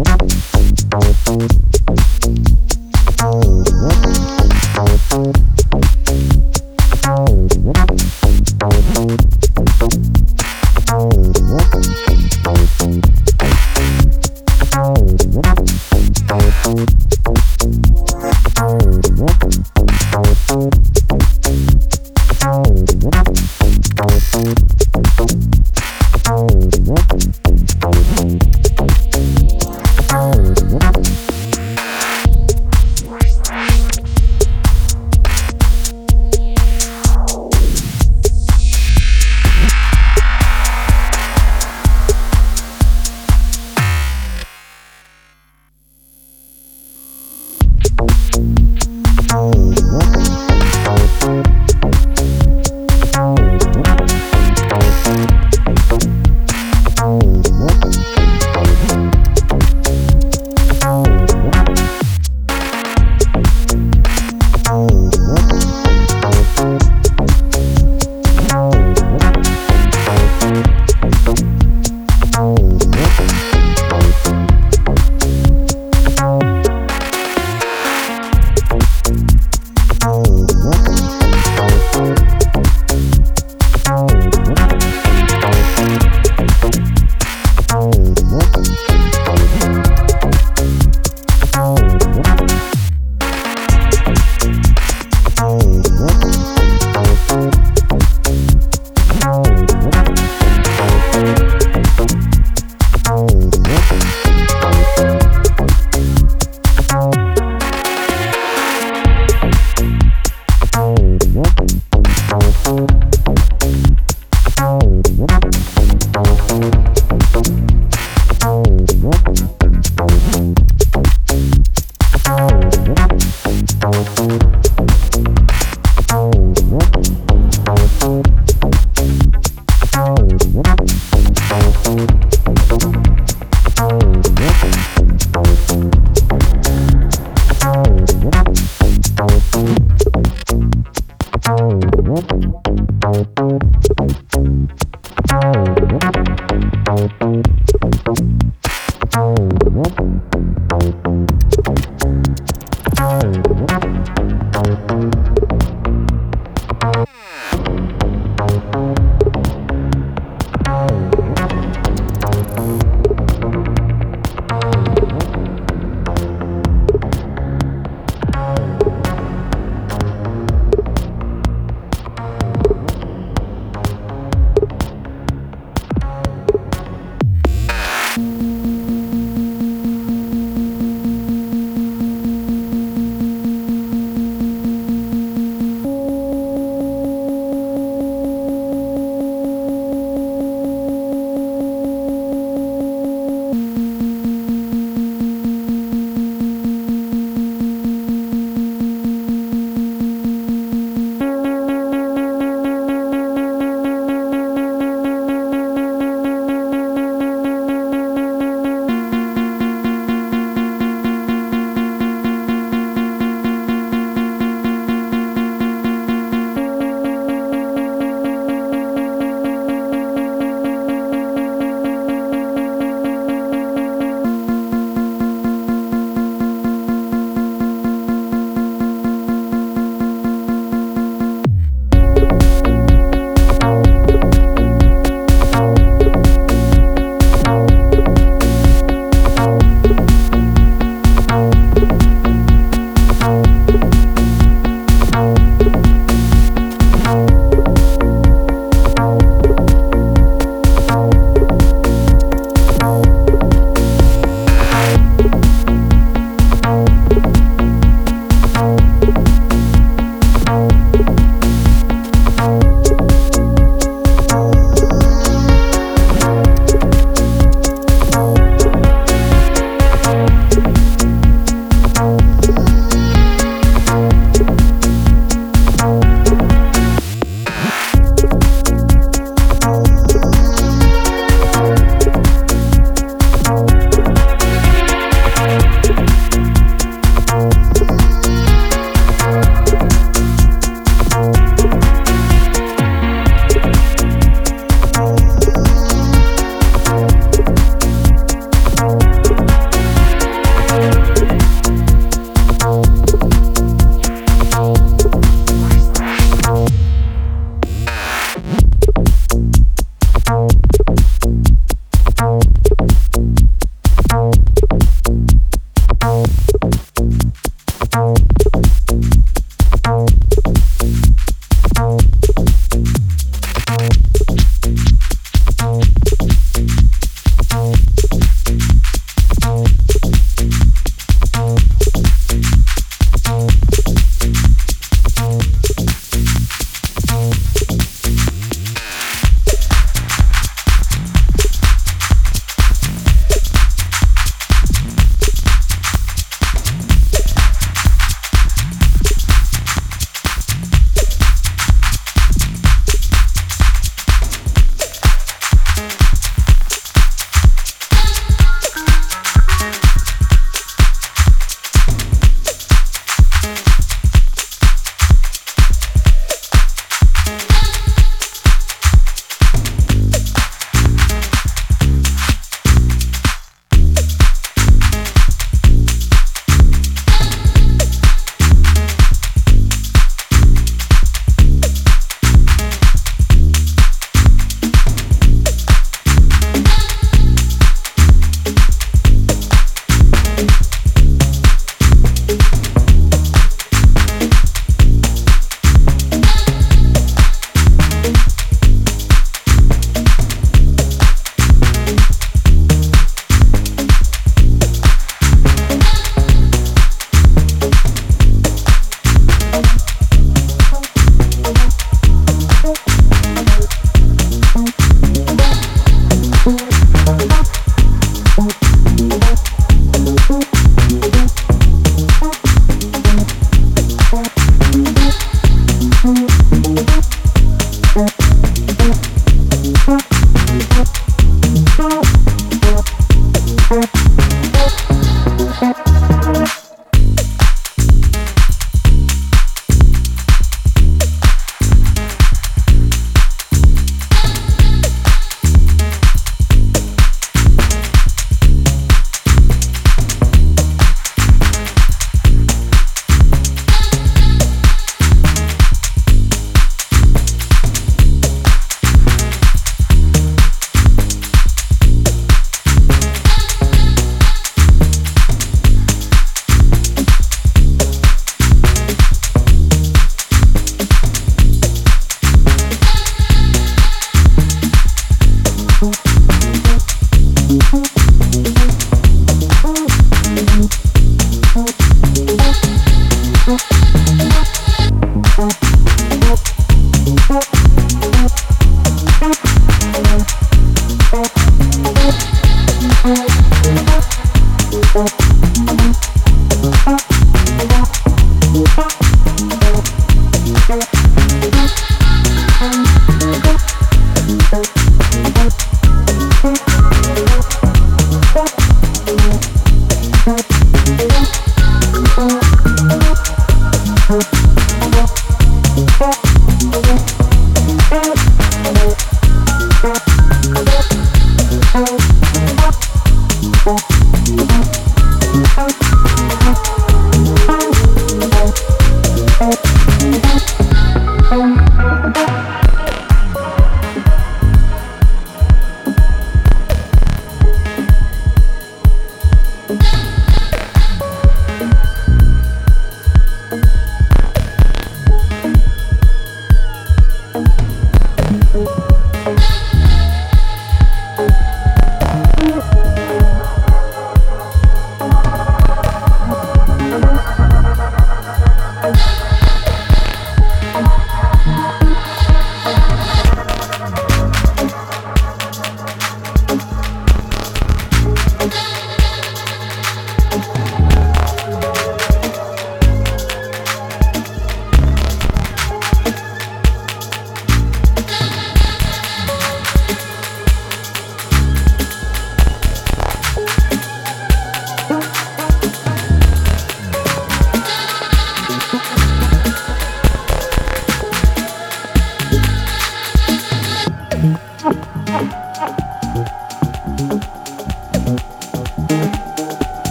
Wow.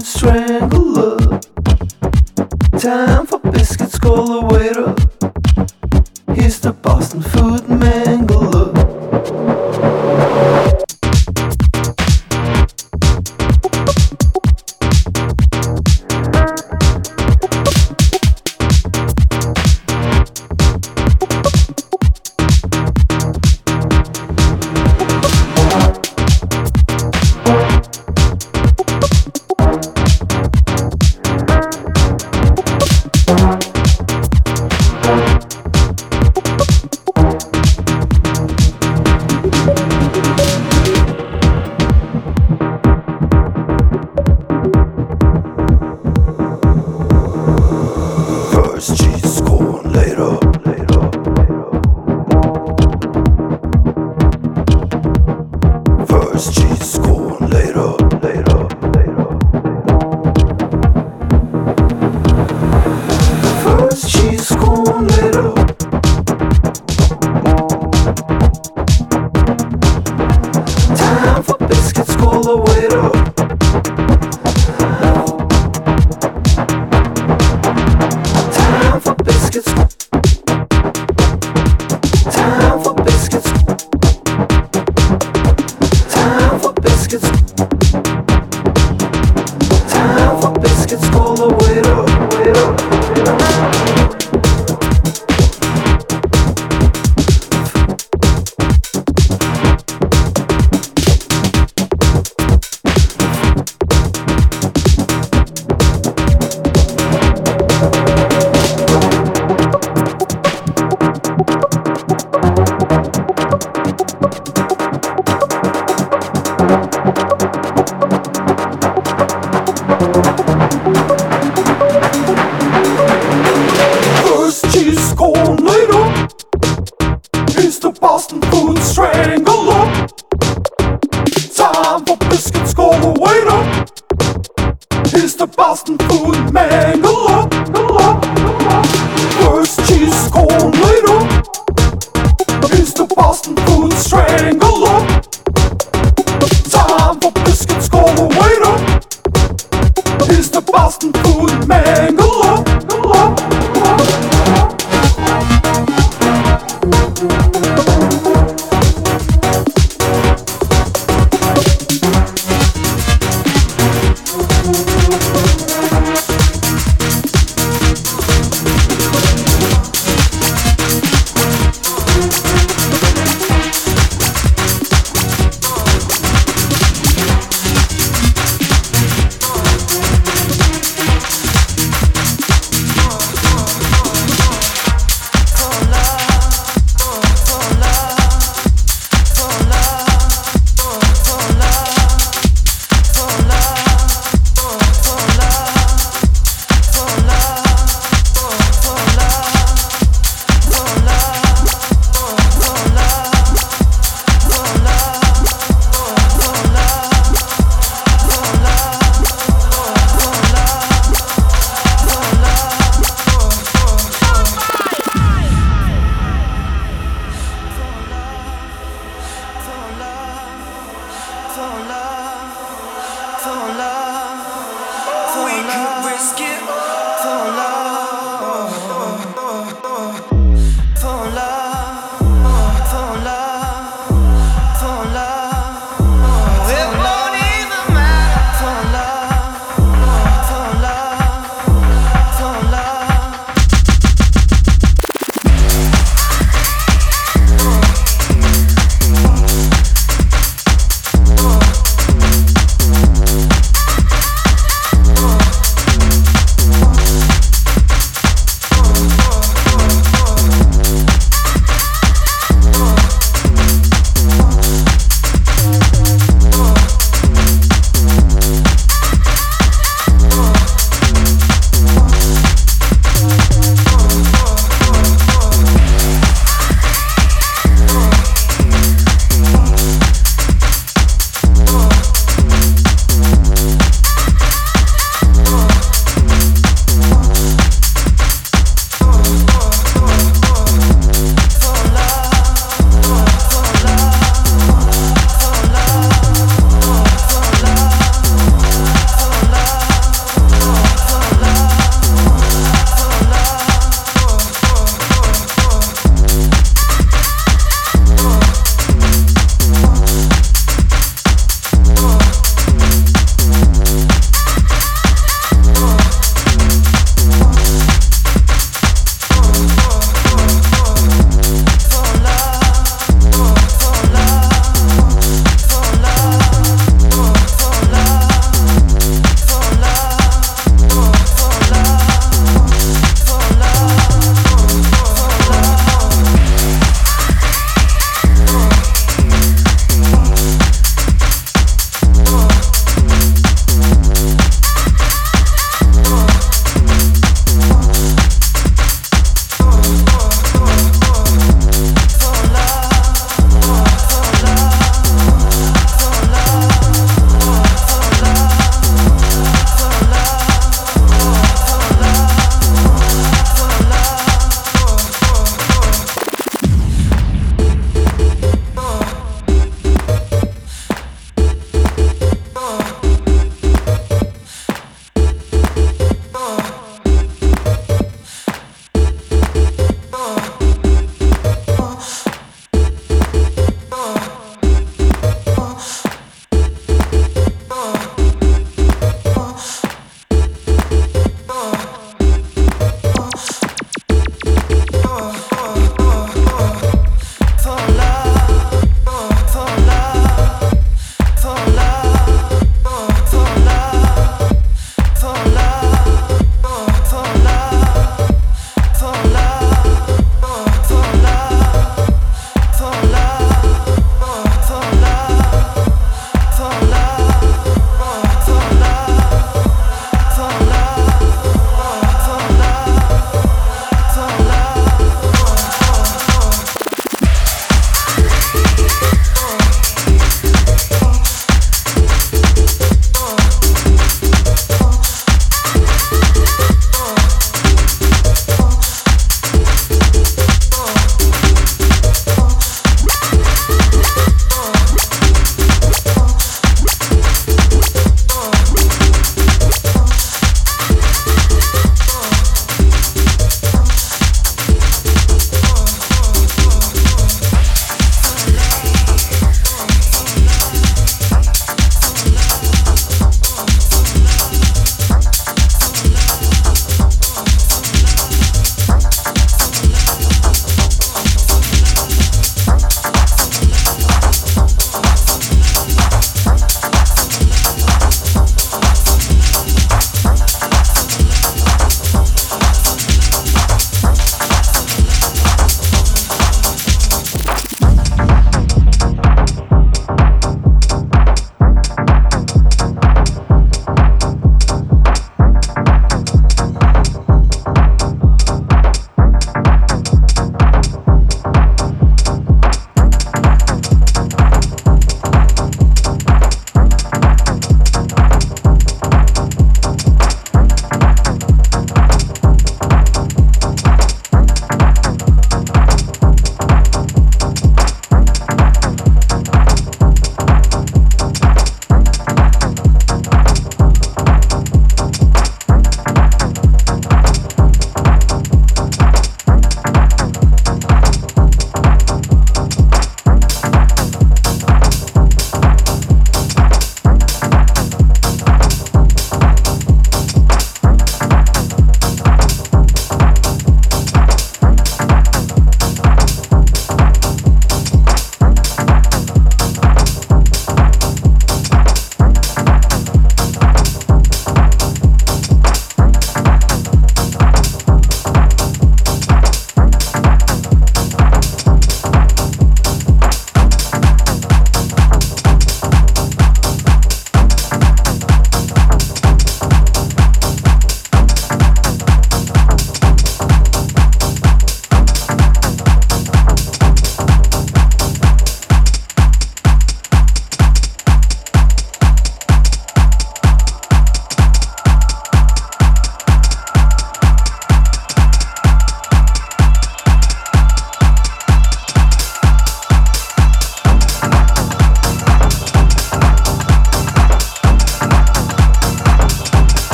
Boston food